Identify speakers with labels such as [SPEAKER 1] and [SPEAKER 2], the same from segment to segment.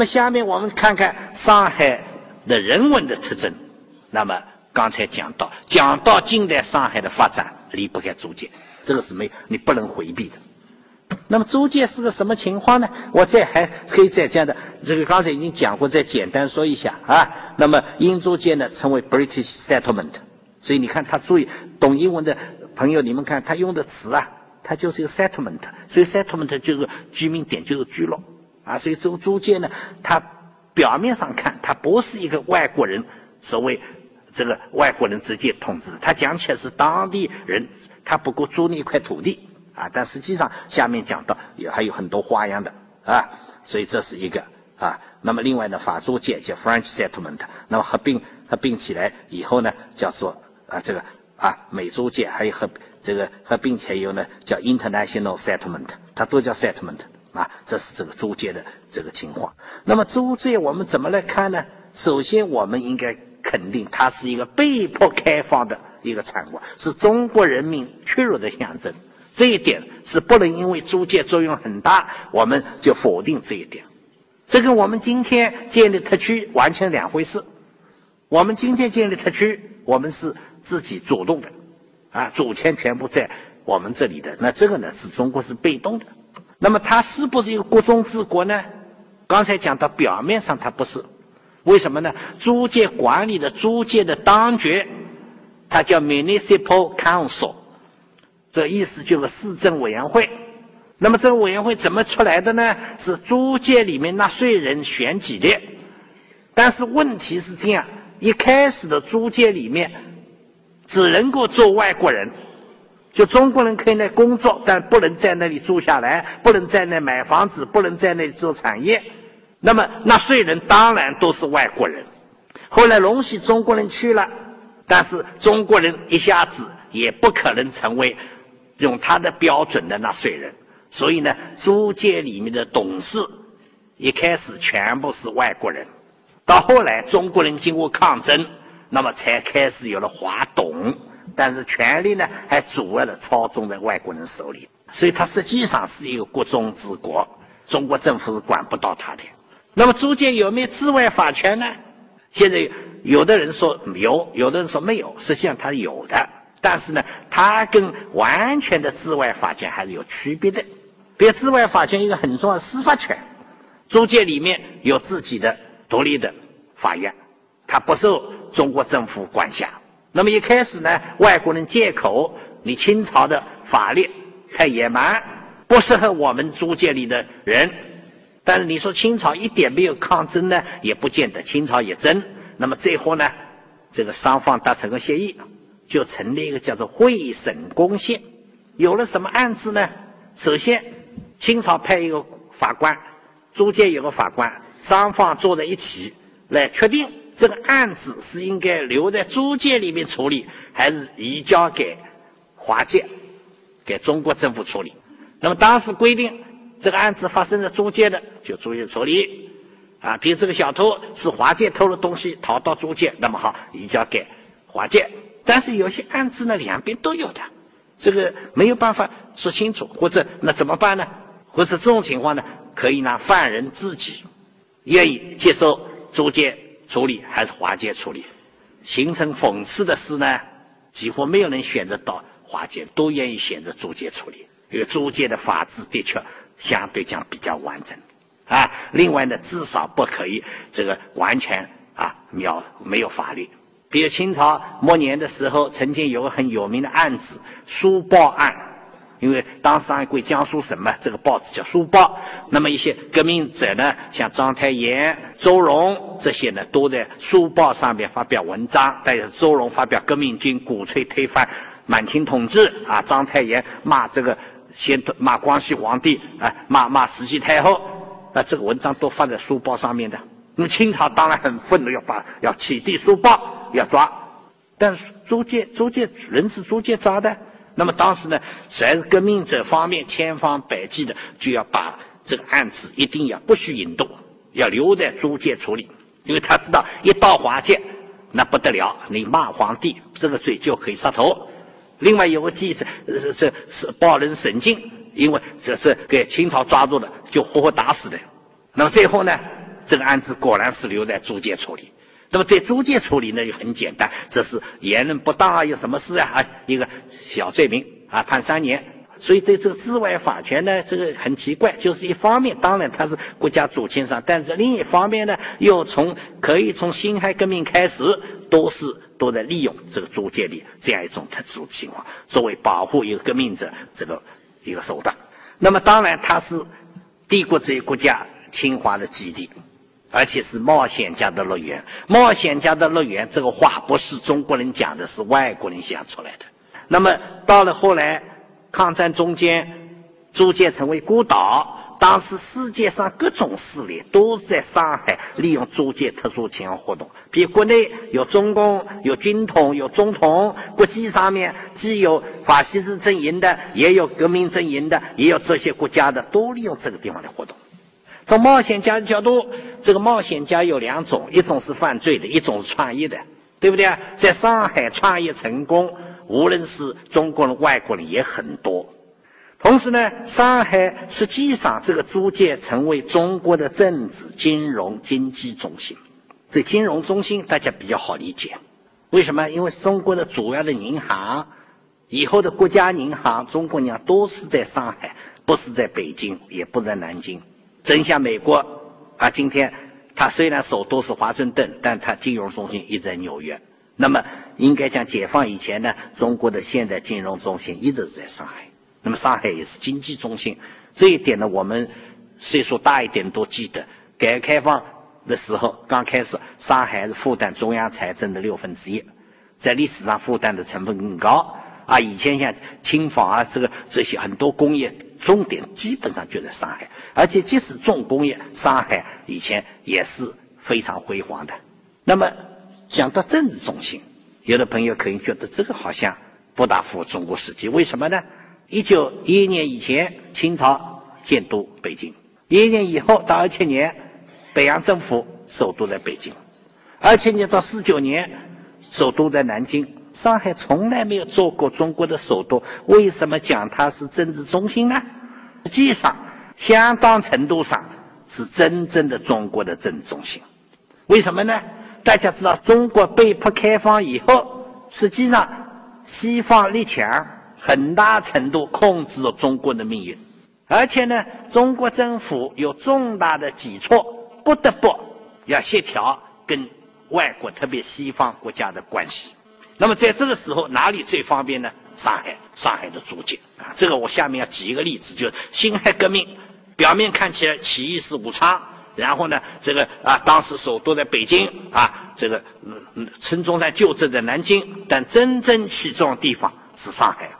[SPEAKER 1] 那么下面我们看看上海的人文的特征。那么刚才讲到，讲到近代上海的发展离不开租界，这个是没你不能回避的。那么租界是个什么情况呢？我再还可以再讲的，这个刚才已经讲过，再简单说一下啊。那么英租界呢称为 British Settlement，所以你看他注意懂英文的朋友，你们看他用的词啊，它就是一个 settlement，所以 settlement 就是居民点，就是聚落。啊，所以这个租界呢，它表面上看，它不是一个外国人，所谓这个外国人直接统治，他讲起来是当地人，他不过租了一块土地啊，但实际上下面讲到也还有很多花样的啊，所以这是一个啊。那么另外呢，法租界叫 French settlement，那么合并合并起来以后呢，叫做啊这个啊美租界，还有合这个合并起来以后呢，叫 International settlement，它都叫 settlement。啊，这是这个租界的这个情况。那么租界我们怎么来看呢？首先，我们应该肯定它是一个被迫开放的一个产物，是中国人民屈辱的象征。这一点是不能因为租界作用很大，我们就否定这一点。这跟我们今天建立特区完全两回事。我们今天建立特区，我们是自己主动的，啊，主权全部在我们这里的。那这个呢，是中国是被动的。那么它是不是一个国中之国呢？刚才讲到表面上它不是，为什么呢？租界管理的租界的当局，它叫 municipal council，这意思就是市政委员会。那么这个委员会怎么出来的呢？是租界里面纳税人选举的。但是问题是这样，一开始的租界里面只能够做外国人。就中国人可以来工作，但不能在那里住下来，不能在那买房子，不能在那里做产业。那么纳税人当然都是外国人。后来容许中国人去了，但是中国人一下子也不可能成为用他的标准的纳税人。所以呢，租界里面的董事一开始全部是外国人，到后来中国人经过抗争，那么才开始有了华董。但是权力呢，还主要的操纵在外国人手里，所以它实际上是一个国中之国，中国政府是管不到它的。那么租界有没有治外法权呢？现在有的人说有，有的人说没有，实际上它有的，但是呢，它跟完全的治外法权还是有区别的。比如治外法权一个很重要的司法权，租界里面有自己的独立的法院，它不受中国政府管辖。那么一开始呢，外国人借口你清朝的法律太野蛮，不适合我们租界里的人。但是你说清朝一点没有抗争呢，也不见得。清朝也争。那么最后呢，这个双方达成个协议，就成立一个叫做会审公宪。有了什么案子呢？首先，清朝派一个法官，租界有个法官，双方坐在一起来确定。这个案子是应该留在租界里面处理，还是移交给华界，给中国政府处理？那么当时规定，这个案子发生在租界的，就租界处理。啊，比如这个小偷是华界偷了东西逃到租界，那么好移交给华界。但是有些案子呢，两边都有的，这个没有办法说清楚，或者那怎么办呢？或者这种情况呢，可以让犯人自己愿意接受租界。处理还是华界处理，形成讽刺的是呢，几乎没有人选择到华界，都愿意选择租界处理，因为租界的法制的确相对讲比较完整，啊，另外呢，至少不可以这个完全啊秒没有法律。比如清朝末年的时候，曾经有个很有名的案子——书报案。因为当时安归江苏省嘛，这个报纸叫《书报》，那么一些革命者呢，像章太炎、周荣这些呢，都在《书报》上面发表文章。带着周荣发表革命军，鼓吹推翻满清统治啊；章太炎骂这个先骂光绪皇帝啊，骂骂慈禧太后啊，这个文章都放在《书报》上面的。那么清朝当然很愤怒，要把要起地《书报》，要抓。但是租界租界人是租界抓的。那么当时呢，还是革命者方面千方百计的就要把这个案子一定要不许引动，要留在租界处理，因为他知道一到华界那不得了，你骂皇帝这个罪就可以杀头。另外有个记者，是是是报人沈静，因为这是给清朝抓住的，就活活打死的。那么最后呢，这个案子果然是留在租界处理。那么对租界处理呢，就很简单，这是言论不当啊，有什么事啊？啊，一个小罪名啊，判三年。所以对这个治外法权呢，这个很奇怪，就是一方面当然它是国家主权上，但是另一方面呢，又从可以从辛亥革命开始，都是都在利用这个租界的这样一种特殊情况，作为保护一个革命者这个一个手段。那么当然它是帝国主义国家侵华的基地。而且是冒险家的乐园，冒险家的乐园这个话不是中国人讲的，是外国人想出来的。那么到了后来，抗战中间，租界成为孤岛。当时世界上各种势力都在上海利用租界特殊情况活动，比国内有中共、有军统、有中统，国际上面既有法西斯阵营的，也有革命阵营的，也有这些国家的，都利用这个地方来活动。从冒险家的角度，这个冒险家有两种，一种是犯罪的，一种是创业的，对不对啊？在上海创业成功，无论是中国人、外国人也很多。同时呢，上海实际上这个租界成为中国的政治、金融、经济中心。这金融中心大家比较好理解，为什么？因为中国的主要的银行，以后的国家银行、中国银行都是在上海，不是在北京，也不在南京。真像美国啊，今天它虽然首都是华盛顿，但它金融中心一直在纽约。那么应该讲，解放以前呢，中国的现代金融中心一直是在上海。那么上海也是经济中心，这一点呢，我们岁数大一点都记得。改革开放的时候，刚开始，上海是负担中央财政的六分之一，在历史上负担的成本更高。啊，以前像轻纺啊，这个这些很多工业重点基本上就在上海，而且即使重工业，上海以前也是非常辉煌的。那么讲到政治中心，有的朋友可能觉得这个好像不大符合中国实际，为什么呢？一九一一年以前，清朝建都北京；一一年以后到二七年，北洋政府首都在北京；二七年到四九年，首都在南京。上海从来没有做过中国的首都，为什么讲它是政治中心呢？实际上，相当程度上是真正的中国的政治中心。为什么呢？大家知道，中国被迫开放以后，实际上西方列强很大程度控制了中国的命运，而且呢，中国政府有重大的举措，不得不要协调跟外国，特别西方国家的关系。那么在这个时候，哪里最方便呢？上海，上海的租界啊。这个我下面要举一个例子，就是辛亥革命，表面看起来起义是武昌，然后呢，这个啊，当时首都在北京啊，这个嗯嗯，孙中山就职在南京，但真正起重地方是上海。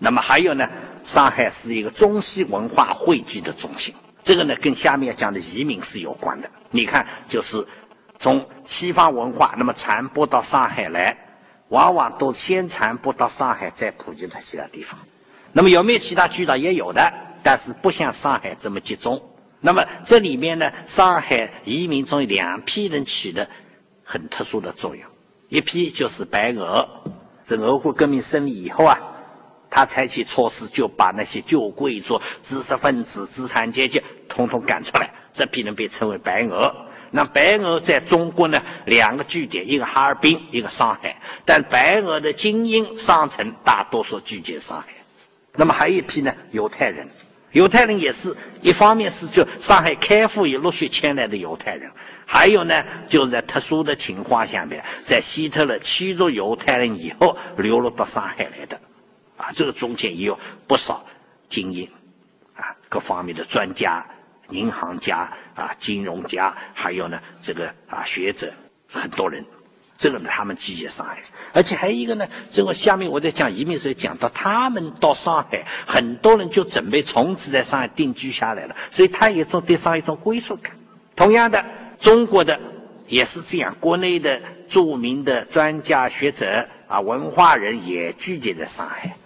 [SPEAKER 1] 那么还有呢，上海是一个中西文化汇聚的中心，这个呢跟下面讲的移民是有关的。你看，就是从西方文化那么传播到上海来。往往都先传播到上海，再普及到其他地方。那么有没有其他渠道？也有的，但是不像上海这么集中。那么这里面呢，上海移民中有两批人起的很特殊的作用。一批就是白俄，这俄国革命胜利以后啊，他采取措施就把那些旧贵族、知识分子、资产阶级统统赶出来，这批人被称为白俄。那白俄在中国呢，两个据点，一个哈尔滨，一个上海。但白俄的精英上层大多数聚集上海。那么还有一批呢，犹太人。犹太人也是一方面是就上海开埠也陆续迁来的犹太人，还有呢，就是在特殊的情况下面，在希特勒驱逐犹太人以后流落到上海来的。啊，这个中间也有不少精英，啊，各方面的专家。银行家啊，金融家，还有呢，这个啊学者，很多人，这个呢他们集结上海，而且还有一个呢，这个下面我在讲移民时候讲到，他们到上海，很多人就准备从此在上海定居下来了，所以他也种对上海一种归属感。同样的，中国的也是这样，国内的著名的专家学者啊，文化人也聚集在上海。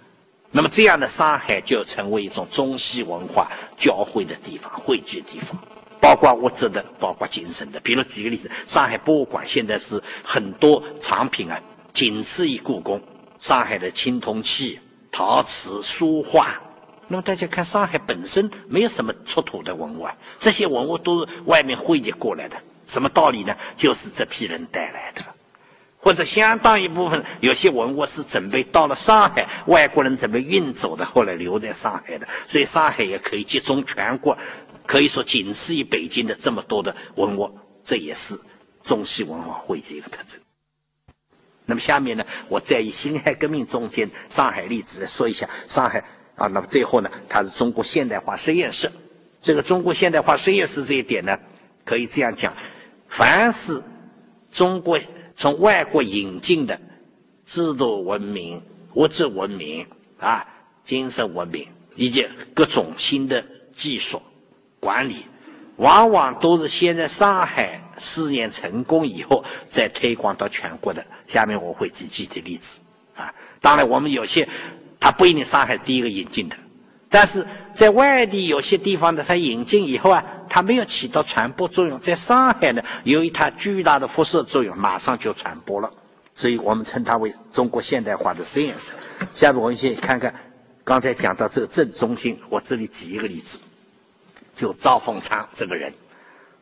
[SPEAKER 1] 那么这样的上海就成为一种中西文化交汇的地方、汇聚的地方，包括物质的，包括精神的。比如举个例子，上海博物馆现在是很多藏品啊，仅次于故宫。上海的青铜器、陶瓷、书画，那么大家看，上海本身没有什么出土的文物啊，这些文物都是外面汇集过来的。什么道理呢？就是这批人带来的，或者相当一部分有些文物是准备到了上海，外国人准备运走的，后来留在上海的，所以上海也可以集中全国，可以说仅次于北京的这么多的文物，这也是中西文化汇集一个特征。那么下面呢，我再以辛亥革命中间上海例子来说一下上海啊。那么最后呢，它是中国现代化实验室。这个中国现代化实验室这一点呢，可以这样讲：凡是中国从外国引进的制度文明、物质文明啊、精神文明以及各种新的技术管理，往往都是先在上海试验成功以后，再推广到全国的。下面我会举具体例子，啊，当然我们有些，它不一定上海第一个引进的，但是在外地有些地方呢，它引进以后啊，它没有起到传播作用，在上海呢，由于它巨大的辐射作用，马上就传播了，所以我们称它为中国现代化的实验室。下面我们先看看，刚才讲到这个正中心，我这里举一个例子，就赵凤昌这个人，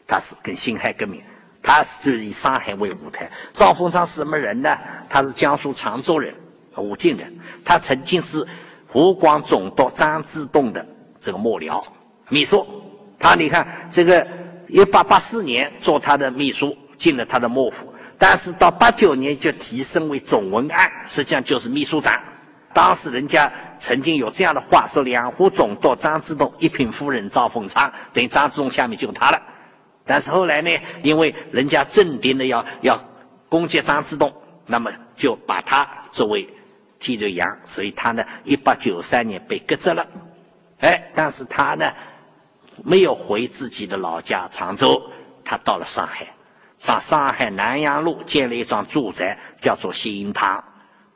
[SPEAKER 1] 他是跟辛亥革命。他是就以上海为舞台。赵凤昌是什么人呢？他是江苏常州人，武进人。他曾经是湖广总督张之洞的这个幕僚、秘书。他你看，这个一八八四年做他的秘书，进了他的幕府，但是到八九年就提升为总文案，实际上就是秘书长。当时人家曾经有这样的话说：两湖总督张之洞，一品夫人赵凤昌，等于张之洞下面就他了。但是后来呢，因为人家镇定的要要攻击张之洞，那么就把他作为替罪羊，所以他呢，一八九三年被革职了。哎，但是他呢，没有回自己的老家常州，他到了上海，上上海南阳路建了一幢住宅，叫做新英堂。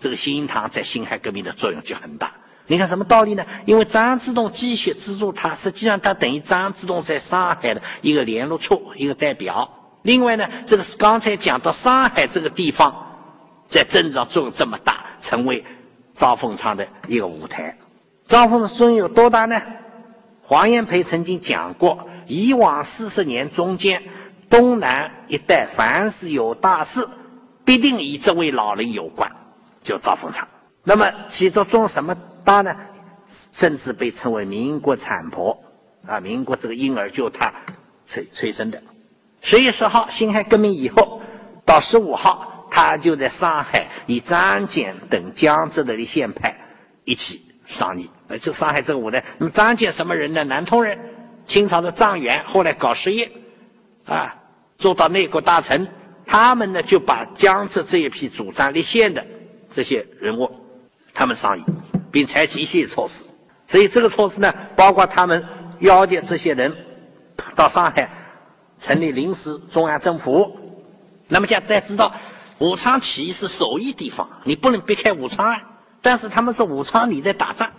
[SPEAKER 1] 这个新英堂在辛亥革命的作用就很大。你看什么道理呢？因为张之洞继续资助他，实际上他等于张之洞在上海的一个联络处、一个代表。另外呢，这个是刚才讲到上海这个地方，在政治上作用这么大，成为赵凤昌的一个舞台。赵凤的作用有多大呢？黄炎培曾经讲过，以往四十年中间，东南一带凡是有大事，必定与这位老人有关，就赵凤昌。那么起到作用什么？他呢，甚至被称为民国产婆啊！民国这个婴儿就他催催生的。十月十号，辛亥革命以后，到十五号，他就在上海与张謇等江浙的立宪派一起商议。呃，这上海这个舞台，那么张謇什么人呢？南通人，清朝的状元，后来搞实业，啊，做到内阁大臣。他们呢，就把江浙这一批主张立宪的这些人物，他们商议。并采取一些措施，所以这个措施呢，包括他们要求这些人到上海成立临时中央政府。那么，现在知道武昌起义是首义地方，你不能避开武昌啊。但是他们说武昌你在打仗，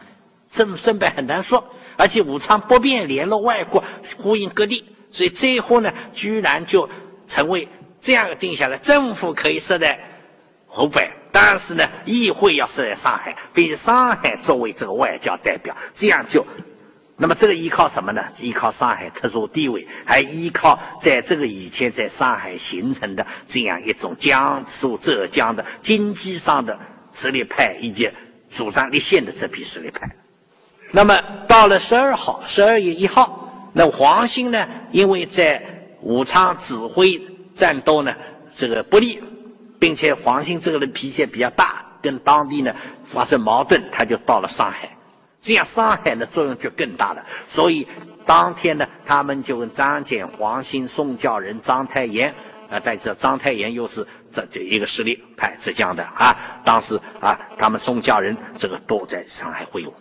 [SPEAKER 1] 胜胜败很难说，而且武昌不便联络外国，呼应各地，所以最后呢，居然就成为这样定下来，政府可以设在湖北。但是呢，议会要设在上海，并上海作为这个外交代表，这样就，那么这个依靠什么呢？依靠上海特殊地位，还依靠在这个以前在上海形成的这样一种江苏、浙江的经济上的实力派，以及主张立宪的这批实力派。那么到了十二号，十二月一号，那黄兴呢，因为在武昌指挥战斗呢，这个不利。并且黄兴这个人脾气比较大，跟当地呢发生矛盾，他就到了上海，这样上海的作用就更大了。所以当天呢，他们就跟张謇、黄兴、宋教仁、章太炎，啊，但是章太炎又是这一个势力派浙江的啊，当时啊，他们宋教仁这个都在上海会晤，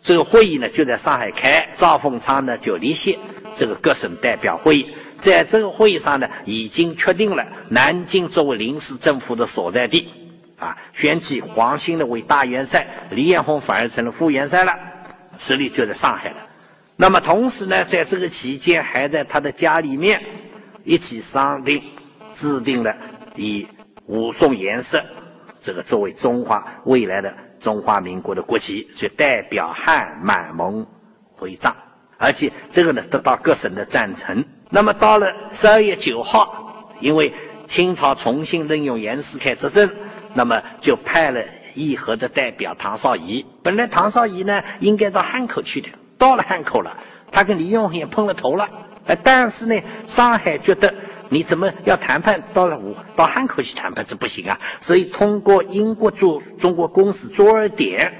[SPEAKER 1] 这个会议呢就在上海开，赵凤昌呢就离席这个各省代表会议。在这个会议上呢，已经确定了南京作为临时政府的所在地，啊，选举黄兴的为大元帅，李彦宏反而成了副元帅了，实力就在上海了。那么同时呢，在这个期间，还在他的家里面一起商定制定了以五种颜色，这个作为中华未来的中华民国的国旗，所以代表汉满蒙徽藏，而且这个呢得到各省的赞成。那么到了十二月九号，因为清朝重新任用袁世凯执政，那么就派了议和的代表唐绍仪。本来唐绍仪呢应该到汉口去的，到了汉口了，他跟李永恒也碰了头了。呃，但是呢，上海觉得你怎么要谈判，到了武到汉口去谈判，这不行啊。所以通过英国驻中国公使卓尔典。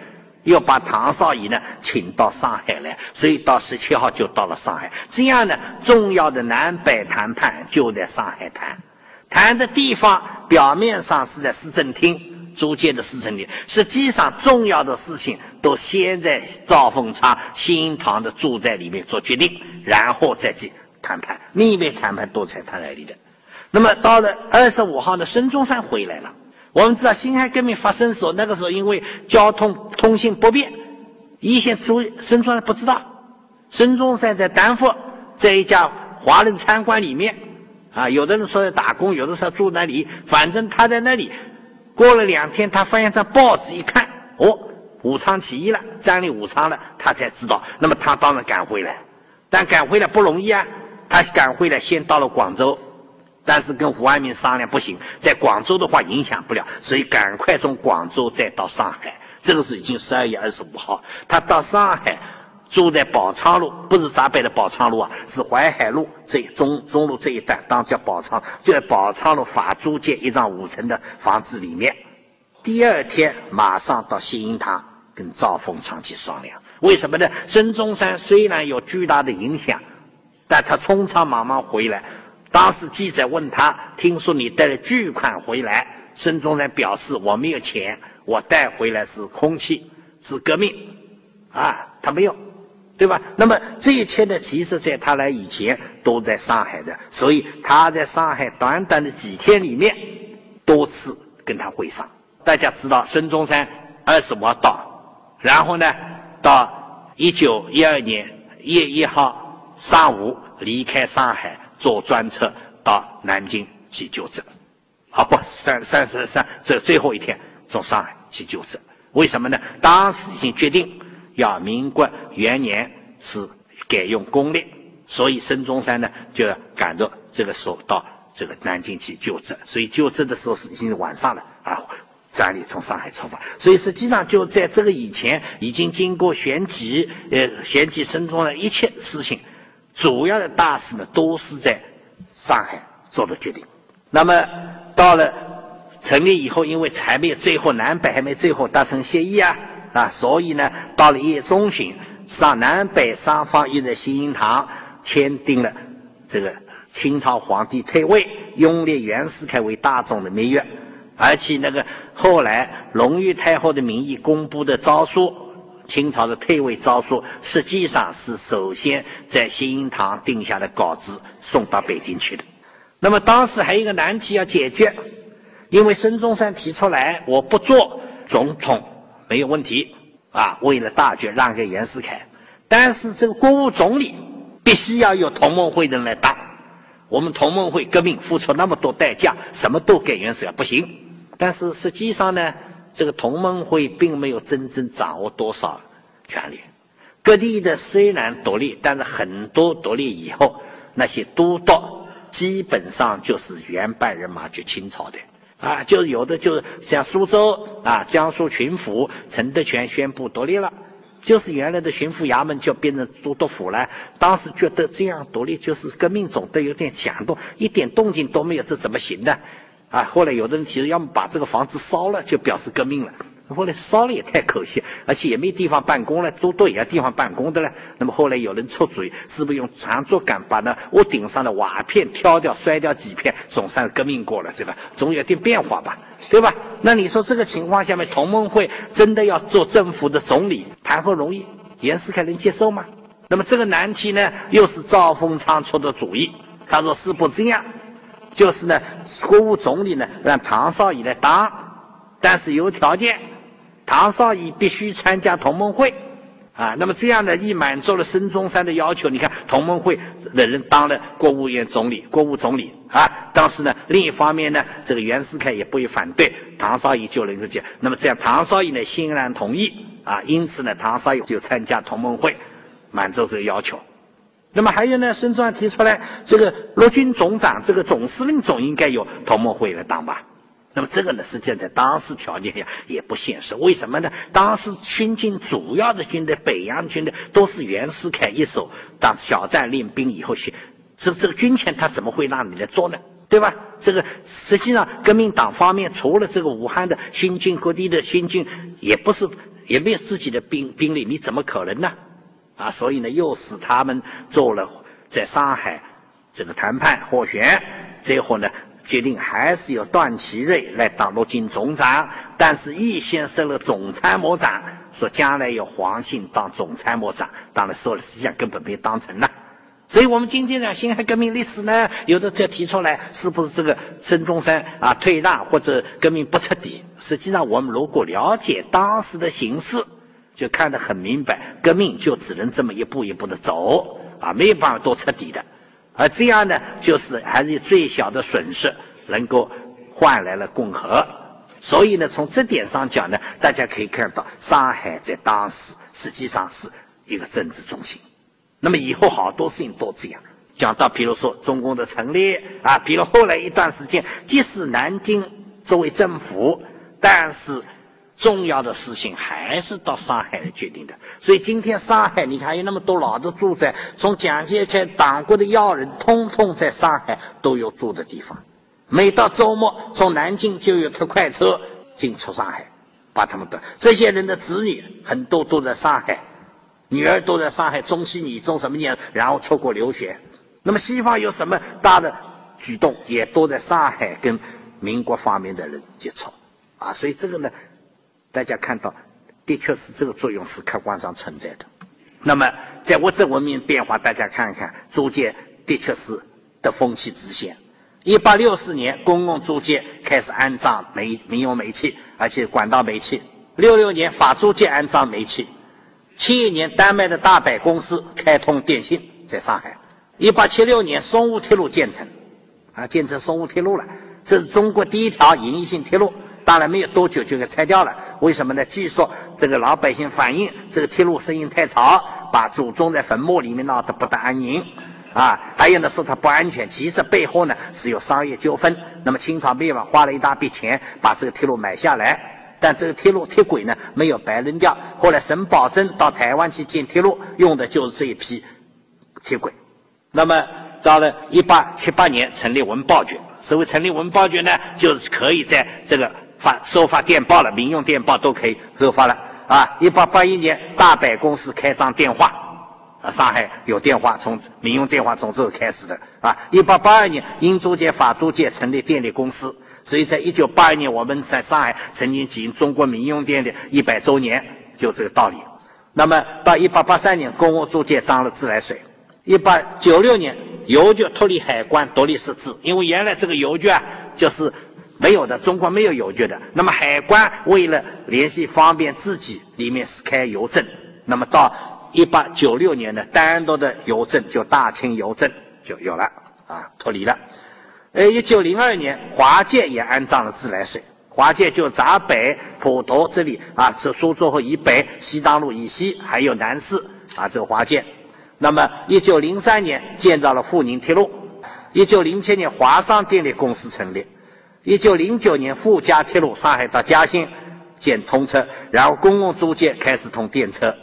[SPEAKER 1] 要把唐绍仪呢请到上海来，所以到十七号就到了上海。这样呢，重要的南北谈判就在上海谈。谈的地方表面上是在市政厅，租界的市政厅，实际上重要的事情都先在赵凤昌新堂的住宅里面做决定，然后再去谈判。秘密谈判都在他那里的。那么到了二十五号呢，孙中山回来了。我们知道辛亥革命发生时候，那个时候因为交通通信不便，一线住孙中山不知道。孙中山在丹佛，在一家华人餐馆里面，啊，有的人说在打工，有的说住那里，反正他在那里。过了两天，他发现张报纸一看，哦，武昌起义了，占领武昌了，他才知道。那么他当然赶回来，但赶回来不容易啊。他赶回来，先到了广州。但是跟胡安民商量不行，在广州的话影响不了，所以赶快从广州再到上海。这个是已经十二月二十五号，他到上海住在宝昌路，不是闸北的宝昌路啊，是淮海路这中中路这一带，当叫宝昌，就在宝昌路法租界一幢五层的房子里面。第二天马上到新英堂跟赵凤昌去商量，为什么呢？孙中山虽然有巨大的影响，但他匆匆忙忙回来。当时记者问他：“听说你带了巨款回来？”孙中山表示：“我没有钱，我带回来是空气，是革命，啊，他没有，对吧？那么这一切呢，其实在他来以前都在上海的，所以他在上海短短的几天里面多次跟他会上。大家知道，孙中山二十五号到，然后呢，到一九一二年一月一号上午离开上海。”坐专车到南京去就职，啊不，三三十三这最后一天从上海去就职，为什么呢？当时已经决定要民国元年是改用公历，所以孙中山呢就要赶着这个时候到这个南京去就职，所以就职的时候是已经晚上了啊，专利从上海出发，所以实际上就在这个以前已经经过选举，呃，选举孙中的一切事情。主要的大事呢，都是在上海做的决定。那么到了成立以后，因为还没有最后南北还没最后达成协议啊啊，所以呢，到了一月中旬，上南北双方又在新英堂签订了这个清朝皇帝退位、拥立袁世凯为大总的密约，而且那个后来隆裕太后的名义公布的诏书。清朝的退位诏书实际上是首先在新英堂定下的稿子送到北京去的。那么当时还有一个难题要解决，因为孙中山提出来我不做总统没有问题啊，为了大局让给袁世凯。但是这个国务总理必须要有同盟会人来当，我们同盟会革命付出那么多代价，什么都给袁世凯不行。但是实际上呢？这个同盟会并没有真正掌握多少权力，各地的虽然独立，但是很多独立以后，那些都督基本上就是原班人马，就清朝的啊，就是有的就是像苏州啊，江苏巡抚陈德全宣布独立了，就是原来的巡抚衙门就变成都督府了。当时觉得这样独立就是革命总得有点响动，一点动静都没有，这怎么行呢？啊，后来有的人提出，要么把这个房子烧了，就表示革命了。后来烧了也太可惜，而且也没地方办公了，都都也要地方办公的了。那么后来有人出主意，是不是用长竹竿把那屋顶上的瓦片挑掉，摔掉几片，总算革命过了，对吧？总有点变化吧，对吧？那你说这个情况下面，同盟会真的要做政府的总理，谈何容易？袁世凯能接受吗？那么这个难题呢，又是赵丰昌出的主意。他说是不这样。就是呢，国务总理呢让唐绍仪来当，但是有条件，唐绍仪必须参加同盟会，啊，那么这样呢，一满足了孙中山的要求，你看同盟会的人当了国务院总理、国务总理。啊，当时呢，另一方面呢，这个袁世凯也不会反对，唐绍仪就能够接，那么这样唐绍仪呢欣然同意。啊，因此呢，唐绍仪就参加同盟会，满足这个要求。那么还有呢，孙中山提出来，这个陆军总长，这个总司令总应该由同盟会来当吧？那么这个呢，实际上在当时条件下也不现实。为什么呢？当时新军主要的军队，北洋军队都是袁世凯一手当小站练兵以后学，这这个军钱他怎么会让你来做呢？对吧？这个实际上革命党方面除了这个武汉的新军，各地的新军也不是也没有自己的兵兵力，你怎么可能呢？啊，所以呢，又使他们做了在上海这个谈判斡旋，最后呢。决定还是由段祺瑞来当陆军总长，但是预先设了总参谋长，说将来由黄信当总参谋长。当然说了，实际上根本没当成了。所以我们今天讲辛亥革命历史呢，有的就提出来，是不是这个孙中山啊退让或者革命不彻底？实际上，我们如果了解当时的形势，就看得很明白，革命就只能这么一步一步的走啊，没有办法多彻底的。而这样呢，就是还是最小的损失，能够换来了共和。所以呢，从这点上讲呢，大家可以看到，上海在当时实际上是一个政治中心。那么以后好多事情都这样讲到，比如说中共的成立啊，比如后来一段时间，即使南京作为政府，但是。重要的事情还是到上海来决定的，所以今天上海，你看有那么多老的住宅，从蒋介石党国的要人，通通在上海都有住的地方。每到周末，从南京就有特快车进出上海，把他们的这些人的子女很多都在上海，女儿都在上海中西女中什么念，然后出国留学。那么西方有什么大的举动，也都在上海跟民国方面的人接触啊，所以这个呢。大家看到，的确是这个作用是客观上存在的。那么，在物质文明变化，大家看一看，租界的确是的风气之先。一八六四年，公共租界开始安装煤民用煤气，而且管道煤气。六六年，法租界安装煤气。七一年，丹麦的大柏公司开通电信，在上海。一八七六年，淞沪铁路建成，啊，建成淞沪铁路了。这是中国第一条营业性铁路。当然没有多久就给拆掉了，为什么呢？据说这个老百姓反映这个铁路声音太吵，把祖宗在坟墓里面闹得不得安宁，啊，还有呢说它不安全，其实背后呢是有商业纠纷。那么清朝灭亡花了一大笔钱把这个铁路买下来，但这个铁路铁轨呢没有白扔掉，后来沈葆桢到台湾去建铁路，用的就是这一批铁轨。那么到了一八七八年成立文报局，所谓成立文报局呢，就是可以在这个。发收发电报了，民用电报都可以收发了啊！一八八一年，大柏公司开张电话，啊，上海有电话，从民用电话从这开始的啊！一八八二年，英租界、法租界成立电力公司，所以在一九八二年，我们在上海曾经举行中国民用电的一百周年，就这个道理。那么到一八八三年，公共租界涨了自来水。一八九六年，邮局脱离海关，独立设置，因为原来这个邮局啊，就是。没有的，中国没有邮局的。那么海关为了联系方便自己，里面是开邮政。那么到一八九六年呢，单独的邮政就大清邮政就有了啊，脱离了。呃，一九零二年，华界也安装了自来水。华界就闸北、普陀这里啊，这苏州河以北、西藏路以西，还有南市啊，这个华界。那么一九零三年建造了沪宁铁路。一九零七年，华商电力公司成立。一九零九年，沪嘉铁路上海到嘉兴建通车，然后公共租界开始通电车。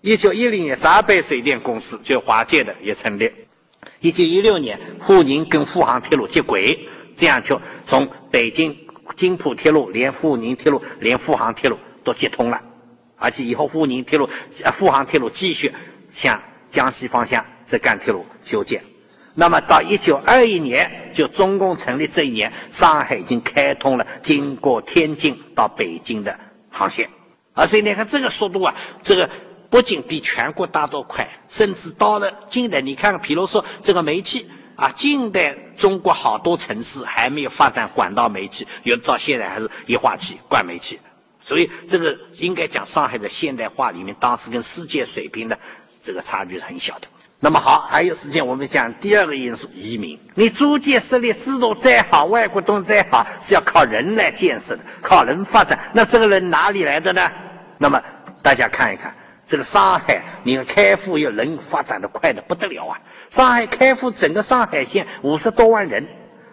[SPEAKER 1] 一九一零年，闸北水电公司就华界的也成立。一九一六年，沪宁跟沪杭铁路接轨，这样就从北京京浦铁路连沪宁铁路连沪杭铁路都接通了，而且以后沪宁铁路、沪杭铁路继续向江西方向在干铁路修建。那么到一九二一年，就中共成立这一年，上海已经开通了经过天津到北京的航线，而且你看这个速度啊，这个不仅比全国大多快，甚至到了近代，你看，比如说这个煤气啊，近代中国好多城市还没有发展管道煤气，有到现在还是液化气灌煤气，所以这个应该讲上海的现代化里面，当时跟世界水平的这个差距是很小的。那么好，还有时间，我们讲第二个因素：移民。你租界设立制度再好，外国东西再好，是要靠人来建设的，靠人发展。那这个人哪里来的呢？那么大家看一看，这个上海，你看开埠又人发展的快的不得了啊！上海开埠整个上海县五十多万人，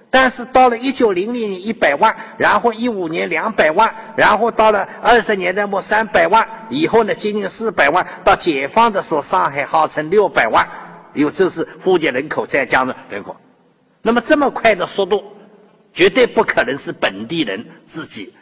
[SPEAKER 1] 但是到了一九零零年一百万，然后一五年两百万，然后到了二十年代末三百万，以后呢接近四百万，到解放的时候上海号称六百万，有这是户籍人口再加上人口，那么这么快的速度，绝对不可能是本地人自己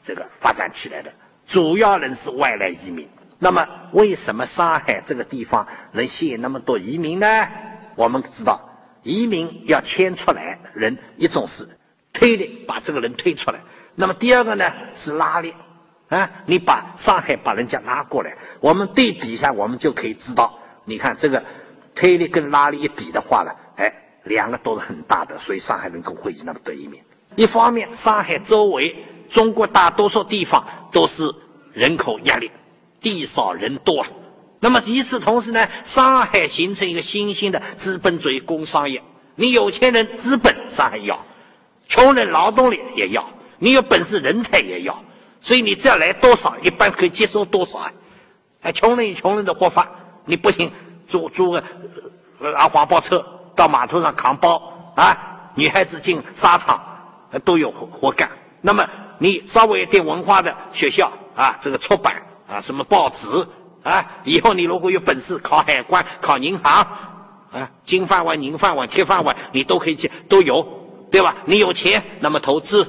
[SPEAKER 1] 这个发展起来的，主要人是外来移民。那么，为什么上海这个地方能吸引那么多移民呢？我们知道，移民要迁出来人，一种是推力把这个人推出来，那么第二个呢是拉力，啊，你把上海把人家拉过来，我们对比一下，我们就可以知道，你看这个推力跟拉力一比的话呢，哎，两个都是很大的，所以上海人口汇集那么多移民。一方面，上海周围中国大多数地方都是人口压力。地少人多，那么与此同时呢，上海形成一个新兴的资本主义工商业。你有钱人资本上海要，穷人劳动力也要，你有本事人才也要。所以你只要来多少，一般可以接收多少啊？哎，穷人有穷人的活法，你不行，租租个拉黄包车到码头上扛包啊，女孩子进纱厂都有活活干。那么你稍微有点文化的学校啊，这个出版。啊，什么报纸啊？以后你如果有本事考海关、考银行，啊，金饭碗、银饭碗、铁饭碗，你都可以去，都有，对吧？你有钱，那么投资、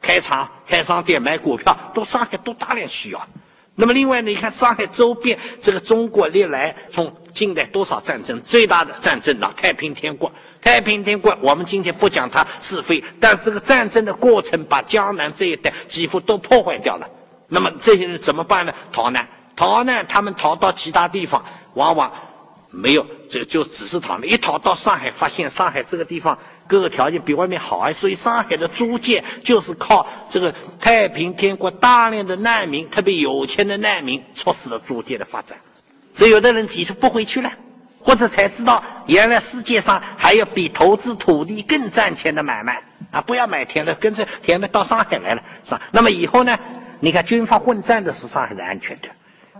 [SPEAKER 1] 开厂、开商店、买股票，都上海都大量需要。那么另外呢，你看上海周边这个中国历来从近代多少战争？最大的战争呢？太平天国。太平天国，我们今天不讲它是非，但这个战争的过程把江南这一带几乎都破坏掉了。那么这些人怎么办呢？逃难，逃难，他们逃到其他地方，往往没有，就就只是逃难。一逃到上海，发现上海这个地方各个条件比外面好啊，所以上海的租界就是靠这个太平天国大量的难民，特别有钱的难民，促使了租界的发展。所以有的人提出不回去了，或者才知道原来世界上还有比投资土地更赚钱的买卖啊！不要买田了，跟着田们到上海来了，是吧？那么以后呢？你看，军阀混战的是上海的安全的。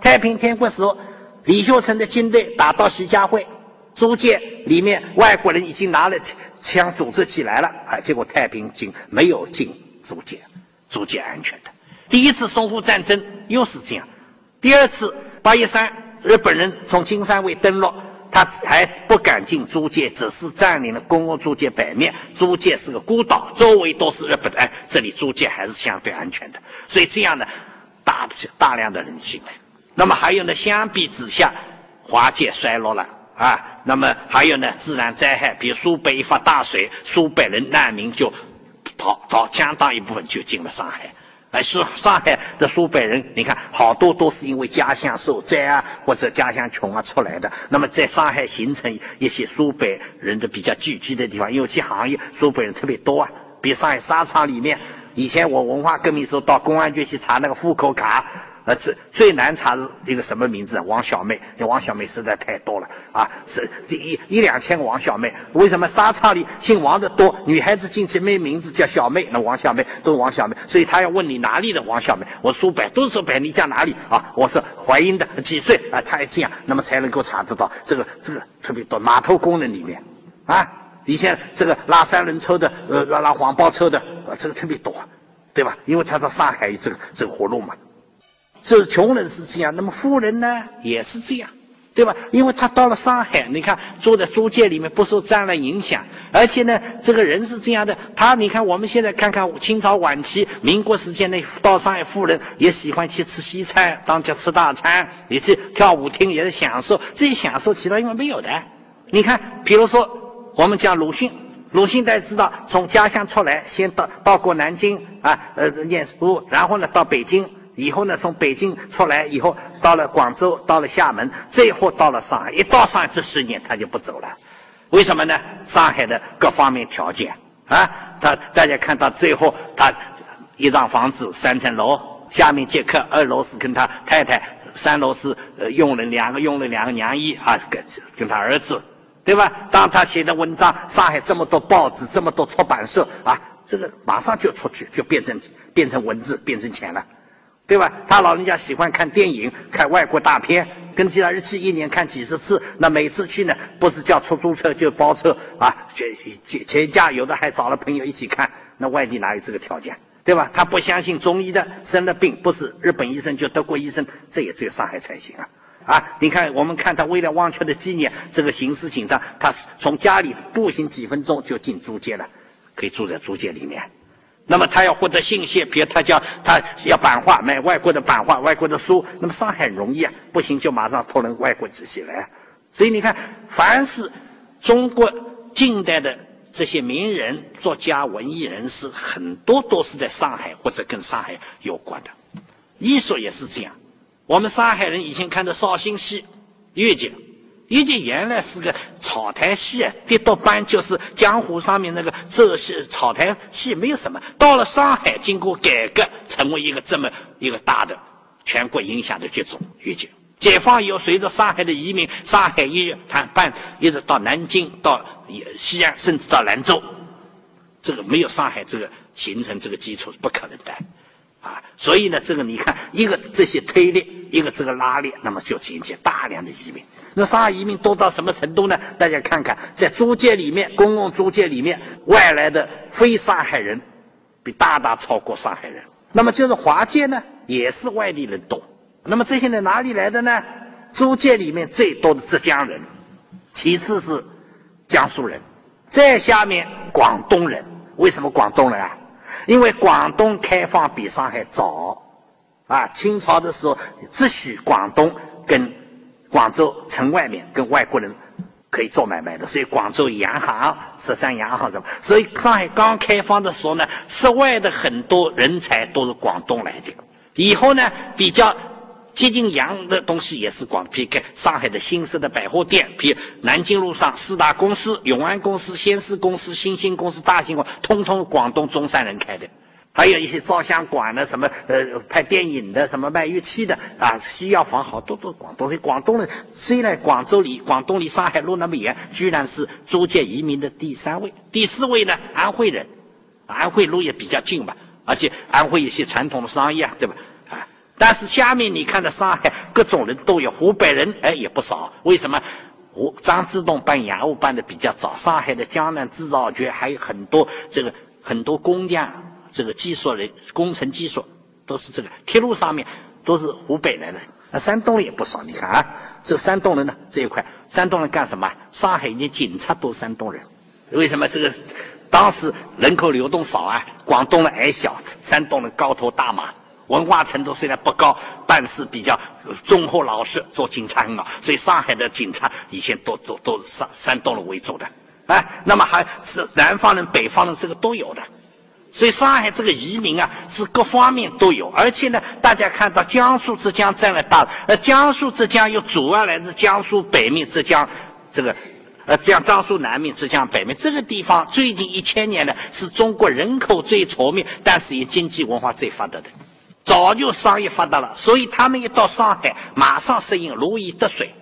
[SPEAKER 1] 太平天国时候，李秀成的军队打到徐家汇，租界里面外国人已经拿了枪组织起来了，啊，结果太平军没有进租界，租界安全的。第一次淞沪战争又是这样，第二次八一三，日本人从金山卫登陆。他还不敢进租界，只是占领了公共租界北面。租界是个孤岛，周围都是日本。哎，这里租界还是相对安全的。所以这样呢，大大量的人进来。那么还有呢，相比之下，华界衰落了啊。那么还有呢，自然灾害，比如苏北一发大水，数百人难民就逃逃，相当一部分就进了上海。哎，是上海的苏北人，你看好多都是因为家乡受灾啊，或者家乡穷啊出来的。那么在上海形成一些苏北人的比较聚集的地方，有些行业苏北人特别多啊。比如上海纱厂里面，以前我文化革命时候到公安局去查那个户口卡。呃，最最难查是一个什么名字？王小妹，王小妹实在太多了啊！是这一一两千个王小妹，为什么沙场里姓王的多？女孩子进去没名字叫小妹，那王小妹都是王小妹，所以他要问你哪里的王小妹？我苏北，都是苏北，你家哪里啊？我是淮阴的，几岁啊？他也这样，那么才能够查得到这个这个特别多。码头工人里面啊，以前这个拉三轮车的，呃，拉拉黄包车的，这个特别多，对吧？因为他到上海有这个这个活路嘛。这穷人是这样，那么富人呢也是这样，对吧？因为他到了上海，你看住在租界里面不受战乱影响，而且呢，这个人是这样的。他你看，我们现在看看清朝晚期、民国时间的到上海富人也喜欢去吃西餐，当家吃大餐，也去跳舞厅，也是享受。这些享受其他地方没有的。你看，比如说我们讲鲁迅，鲁迅大家知道，从家乡出来，先到到过南京啊，呃，念书，然后呢到北京。以后呢，从北京出来以后，到了广州，到了厦门，最后到了上海。一到上海这十年，他就不走了。为什么呢？上海的各方面条件啊，他大家看到最后，他一幢房子三层楼，下面接客，二楼是跟他太太，三楼是呃佣人，两个佣人，两个娘姨啊，跟跟他儿子，对吧？当他写的文章，上海这么多报纸，这么多出版社啊，这个马上就出去，就变成变成文字，变成钱了。对吧？他老人家喜欢看电影，看外国大片，跟其他日记一年看几十次。那每次去呢，不是叫出租车就包车啊，全全全家有的还找了朋友一起看。那外地哪有这个条件，对吧？他不相信中医的，生了病不是日本医生就德国医生，这也只有上海才行啊！啊，你看我们看他为了忘却的纪念，这个形势紧张，他从家里步行几分钟就进租界了，可以住在租界里面。那么他要获得信息，比如他叫他要版画，买外国的版画、外国的书。那么上海容易啊，不行就马上托人外国这些来。所以你看，凡是中国近代的这些名人、作家、文艺人士，很多都是在上海或者跟上海有关的。艺术也是这样，我们上海人以前看的绍兴戏、越剧。以及原来是个草台戏，跌倒班就是江湖上面那个这些草台戏没有什么。到了上海，经过改革，成为一个这么一个大的全国影响的剧种越剧。解放以后，随着上海的移民，上海越团办一直到南京、到西安，甚至到兰州，这个没有上海这个形成这个基础是不可能的啊。所以呢，这个你看，一个这些推力，一个这个拉力，那么就引起大量的移民。那上海移民多到什么程度呢？大家看看，在租界里面，公共租界里面，外来的非上海人，比大大超过上海人。那么就是华界呢，也是外地人多。那么这些人哪里来的呢？租界里面最多的浙江人，其次是江苏人，再下面广东人。为什么广东人啊？因为广东开放比上海早，啊，清朝的时候只许广东跟。广州城外面跟外国人可以做买卖的，所以广州洋行、十三洋行什么，所以上海刚开放的时候呢，涉外的很多人才都是广东来的。以后呢，比较接近洋的东西也是广，比如上海的新式的百货店，比南京路上四大公司：永安公司、先施公司、新兴公司、大兴公司，通通广东中山人开的。还有一些照相馆的，什么呃拍电影的，什么卖乐器的啊，西药房好多都广东。所以广东人虽然广州离广东离上海路那么远，居然是租界移民的第三位。第四位呢，安徽人，安徽路也比较近嘛，而且安徽有些传统的商业，对吧？但是下面你看到上海各种人都有，湖北人哎也不少。为什么？我张之洞办洋务办的比较早，上海的江南制造局还有很多这个很多工匠。这个技术人、工程技术都是这个铁路上面都是湖北来的，那山东也不少。你看啊，这山东人呢这一块，山东人干什么？上海连警察都是山东人，为什么？这个当时人口流动少啊，广东人矮小，山东人高头大马，文化程度虽然不高，办事比较忠厚老实，做警察很好。所以上海的警察以前都都都是山山东人为主的，哎，那么还是南方人、北方人这个都有的。所以上海这个移民啊，是各方面都有，而且呢，大家看到江苏、浙江占了大，呃，江苏、浙江又主要来自江苏北面、浙江这个，呃，这样江苏南面、浙江北面这个地方，最近一千年呢，是中国人口最稠密，但是也经济文化最发达的，早就商业发达了，所以他们一到上海，马上适应，如鱼得水。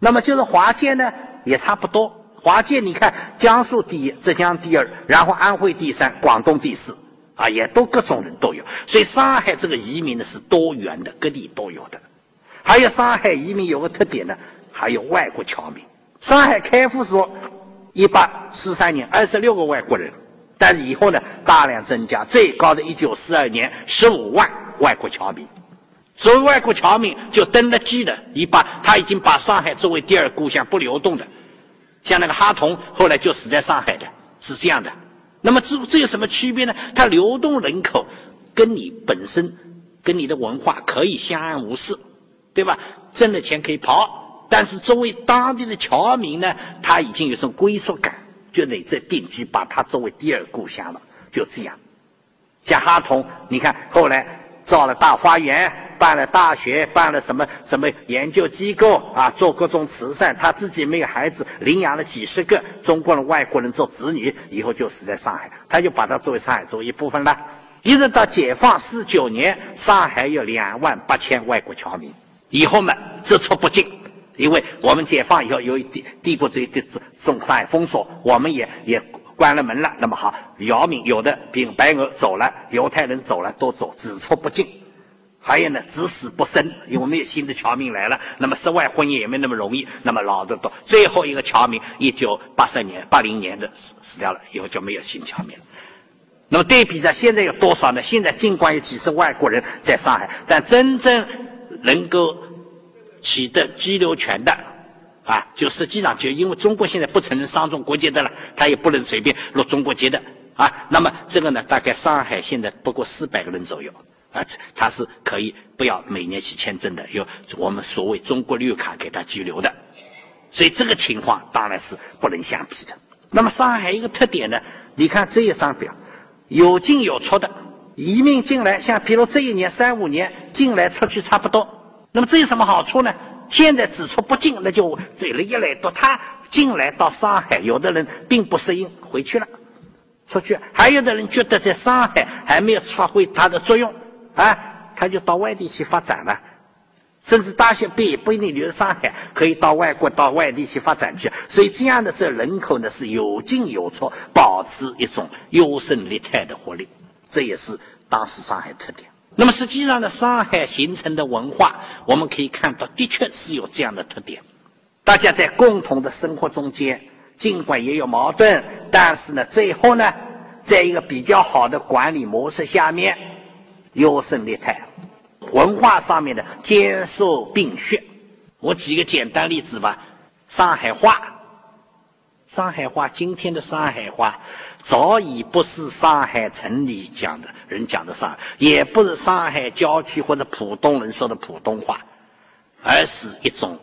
[SPEAKER 1] 那么就是华界呢，也差不多。华界，你看江苏第一，浙江第二，然后安徽第三，广东第四，啊，也都各种人都有。所以上海这个移民呢是多元的，各地都有的。还有上海移民有个特点呢，还有外国侨民。上海开埠时候，一八四三年二十六个外国人，但是以后呢大量增加，最高的一九四二年十五万外国侨民。所谓外国侨民就登了记的，一八他已经把上海作为第二故乡，不流动的。像那个哈同，后来就死在上海的，是这样的。那么这这有什么区别呢？它流动人口跟你本身、跟你的文化可以相安无事，对吧？挣了钱可以跑，但是作为当地的侨民呢，他已经有种归属感，就得在定居，把它作为第二故乡了。就这样，像哈同，你看后来造了大花园。办了大学，办了什么什么研究机构啊？做各种慈善，他自己没有孩子，领养了几十个中国人、外国人做子女，以后就死在上海，他就把它作为上海作为一部分了。一直到解放四九年，上海有两万八千外国侨民，以后嘛，只出不进，因为我们解放以后，由于帝帝国主义的中上海封锁，我们也也关了门了。那么好，姚明有的，比如白俄走了，犹太人走了，都走，只出不进。还有呢，只死不生，因为没有新的侨民来了，那么室外婚姻也没那么容易，那么老的多。最后一个侨民，一九八三年、八零年的死死掉了，以后就没有新侨民了。那么对比着现在有多少呢？现在尽管有几十外国人在上海，但真正能够取得居留权的，啊，就实际上就因为中国现在不承认双重国籍的了，他也不能随便入中国籍的啊。那么这个呢，大概上海现在不过四百个人左右。啊，他是可以不要每年去签证的，有我们所谓中国绿卡给他居留的，所以这个情况当然是不能相比的。那么上海一个特点呢，你看这一张表，有进有出的移民进来，像比如这一年三五年进来出去差不多，那么这有什么好处呢？现在只出不进，那就这人一来越多，他进来到上海，有的人并不适应，回去了，出去，还有的人觉得在上海还没有发挥它的作用。啊，他就到外地去发展了，甚至大学毕业不一定留在上海，可以到外国、到外地去发展去。所以这样的这人口呢是有进有出，保持一种优胜劣汰的活力，这也是当时上海特点。那么实际上呢，上海形成的文化，我们可以看到，的确是有这样的特点。大家在共同的生活中间，尽管也有矛盾，但是呢，最后呢，在一个比较好的管理模式下面。优胜劣汰，文化上面的兼收并蓄。我举个简单例子吧，上海话，上海话，今天的上海话早已不是上海城里讲的人讲的上，也不是上海郊区或者浦东人说的普通话，而是一种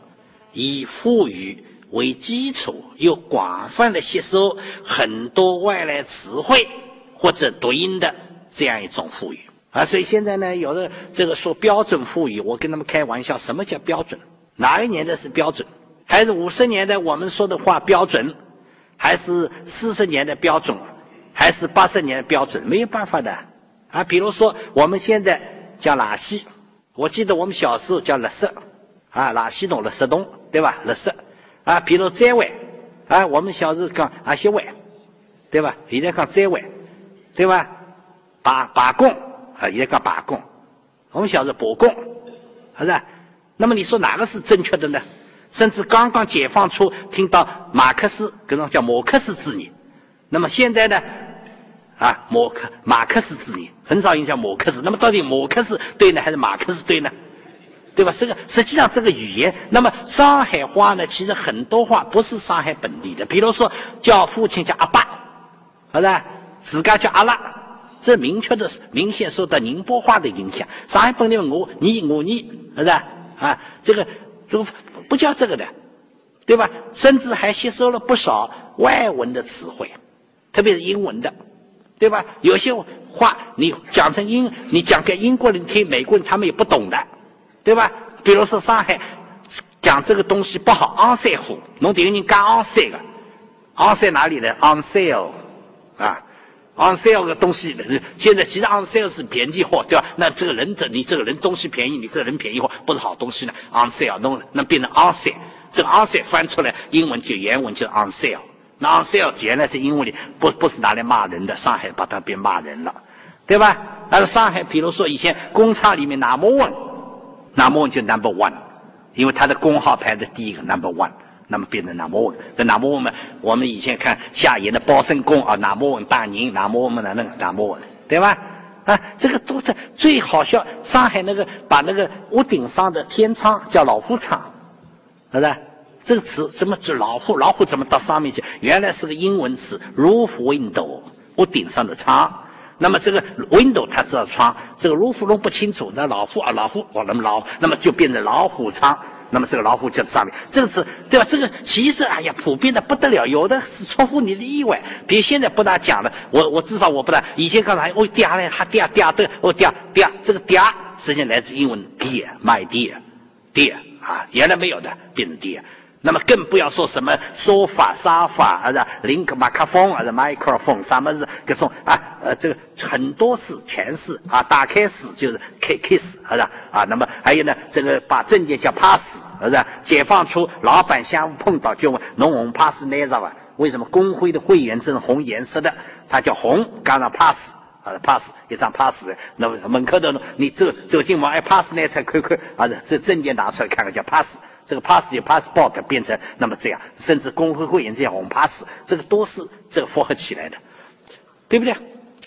[SPEAKER 1] 以沪语为基础，又广泛的吸收很多外来词汇或者读音的这样一种沪语。啊，所以现在呢，有的这个说标准富裕，我跟他们开玩笑，什么叫标准？哪一年的是标准？还是五十年代我们说的话标准？还是四十年的标准？还是八十年的标准？没有办法的。啊，比如说我们现在叫垃圾，我记得我们小时候叫垃圾，啊，垃圾桶、垃圾桶，对吧？垃圾。啊，比如在外，啊，我们小时候讲阿些外，对吧？现在讲在外，对吧？罢罢工。啊，也讲罢工，我们小时候罢工，是不是？那么你说哪个是正确的呢？甚至刚刚解放初听到马克思，跟种叫马克思主义，那么现在呢？啊，马克马克思主义很少影响马克思，那么到底马克思对呢，还是马克思对呢？对吧？这个实际上这个语言，那么上海话呢，其实很多话不是上海本地的，比如说叫父亲叫阿爸，是不是？自家叫阿拉。这明确的是明显受到宁波话的影响。上海本地我你我你，是不是啊？这个这个不叫这个的，对吧？甚至还吸收了不少外文的词汇，特别是英文的，对吧？有些话你讲成英，你讲给英国人听，美国人他们也不懂的，对吧？比如说上海讲这个东西不好，on sale，侬等于人讲 on sale 的，on sale 哪里的 on sale 啊？on sale 的东西，现在其实 on sale 是便宜货，对吧？那这个人的你这个人东西便宜，你这个人便宜货不是好东西呢？on sale 弄那变成 on sale，这个 on sale 翻出来英文就原文就是 on sale。那 on sale 原来在英文里不不是拿来骂人的，上海把它变骂人了，对吧？那个上海，比如说以前工厂里面 number one，number one 就 number one，因为它的工号排在第一个 number one。那么变成南摩文，那 number one，我们以前看夏言的包身工啊，南摩文大宁，南摩文的那个南摩文，对吧？啊，这个都在最好笑。上海那个把那个屋顶上的天窗叫老虎窗，是不是？这个词怎么指老虎？老虎怎么到上面去？原来是个英文词，roof window，屋顶上的窗。那么这个 window 它知道窗，这个 roof 弄不清楚，那老虎啊老虎，哦，那么老，那么就变成老虎窗。那么这个老虎就在上面，这个词对吧？这个其实哎呀，普遍的不得了，有的是出乎你的意外。比如现在不大讲了，我我至少我不大。以前刚才哦嗲嘞，还嗲嗲的哦嗲嗲，这个嗲实际上来自英文 dear，my dear，dear 啊，原来没有的，变成 dear。那么更不要说什么说法、沙发，还是林克麦克风，还是麦克风，什么是各种啊？呃，这个很多是全是啊，打开始就是 K kiss，是？啊，那么还有呢，这个把证件叫 pass，是？解放出老板相互碰到就问侬红 pass 哪张啊？为什么工会的会员证红颜色的？它叫红，加上 pass，啊，pass 一张 pass，那么门口的你走走进门，哎，pass 那才看看啊，这证件拿出来看看叫 pass，这个 pass 就 passport 变成那么这样，甚至工会会员这样红 pass，这个都是这个复合起来的，对不对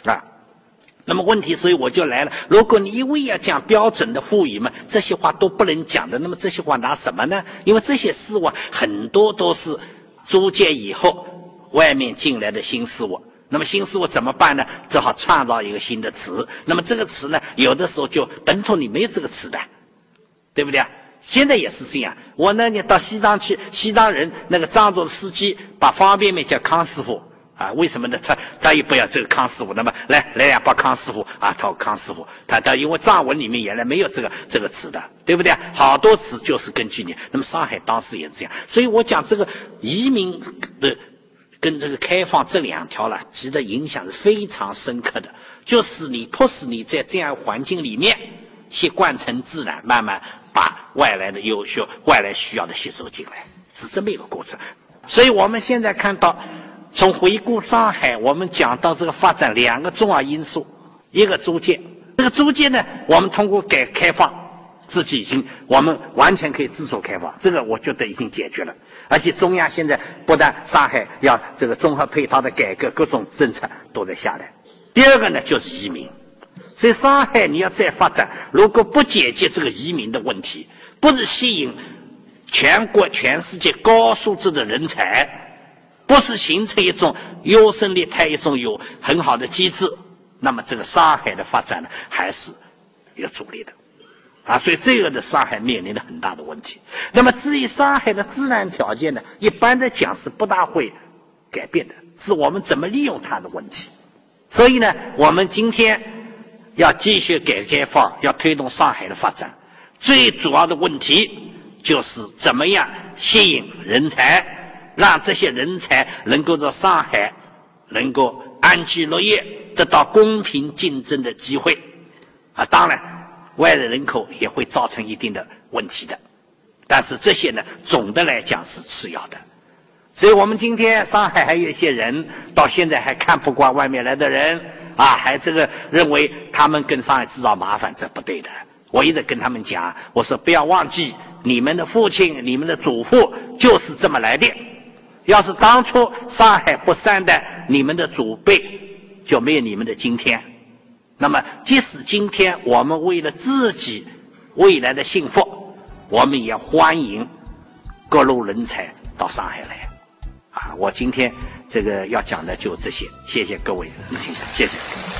[SPEAKER 1] 啊？那么问题，所以我就来了。如果你一味要讲标准的赋予嘛，这些话都不能讲的。那么这些话拿什么呢？因为这些事物很多都是租界以后外面进来的新事物。那么新事物怎么办呢？只好创造一个新的词。那么这个词呢，有的时候就本土里没有这个词的，对不对？现在也是这样。我那年到西藏去，西藏人那个藏族的司机把方便面叫康师傅。啊，为什么呢？他他也不要这个康师傅，那么来来两包康师傅啊，他康师傅，他他因为藏文里面原来没有这个这个词的，对不对？好多词就是根据你。那么上海当时也是这样，所以我讲这个移民的跟这个开放这两条了，其的影响是非常深刻的，就是你迫使你在这样环境里面习惯成自然，慢慢把外来的优秀、外来需要的吸收进来，是这么一个过程。所以我们现在看到。从回顾上海，我们讲到这个发展两个重要因素，一个租界，这个租界呢，我们通过改革开放，自己已经我们完全可以自主开放，这个我觉得已经解决了。而且中央现在不但上海要这个综合配套的改革，各种政策都在下来。第二个呢，就是移民。所以上海你要再发展，如果不解决这个移民的问题，不是吸引全国全世界高素质的人才。不是形成一种优胜劣汰、一种有很好的机制，那么这个上海的发展呢，还是有阻力的，啊，所以这个的上海面临着很大的问题。那么至于上海的自然条件呢，一般的讲是不大会改变的，是我们怎么利用它的问题。所以呢，我们今天要继续改革开放，要推动上海的发展，最主要的问题就是怎么样吸引人才。让这些人才能够在上海能够安居乐业，得到公平竞争的机会，啊，当然，外来人口也会造成一定的问题的，但是这些呢，总的来讲是次要的。所以我们今天上海还有一些人到现在还看不惯外面来的人，啊，还这个认为他们跟上海制造麻烦，这不对的。我一直跟他们讲，我说不要忘记，你们的父亲、你们的祖父就是这么来的。要是当初上海不善待你们的祖辈，就没有你们的今天。那么，即使今天我们为了自己未来的幸福，我们也欢迎各路人才到上海来。啊，我今天这个要讲的就这些，谢谢各位，谢 谢，谢谢。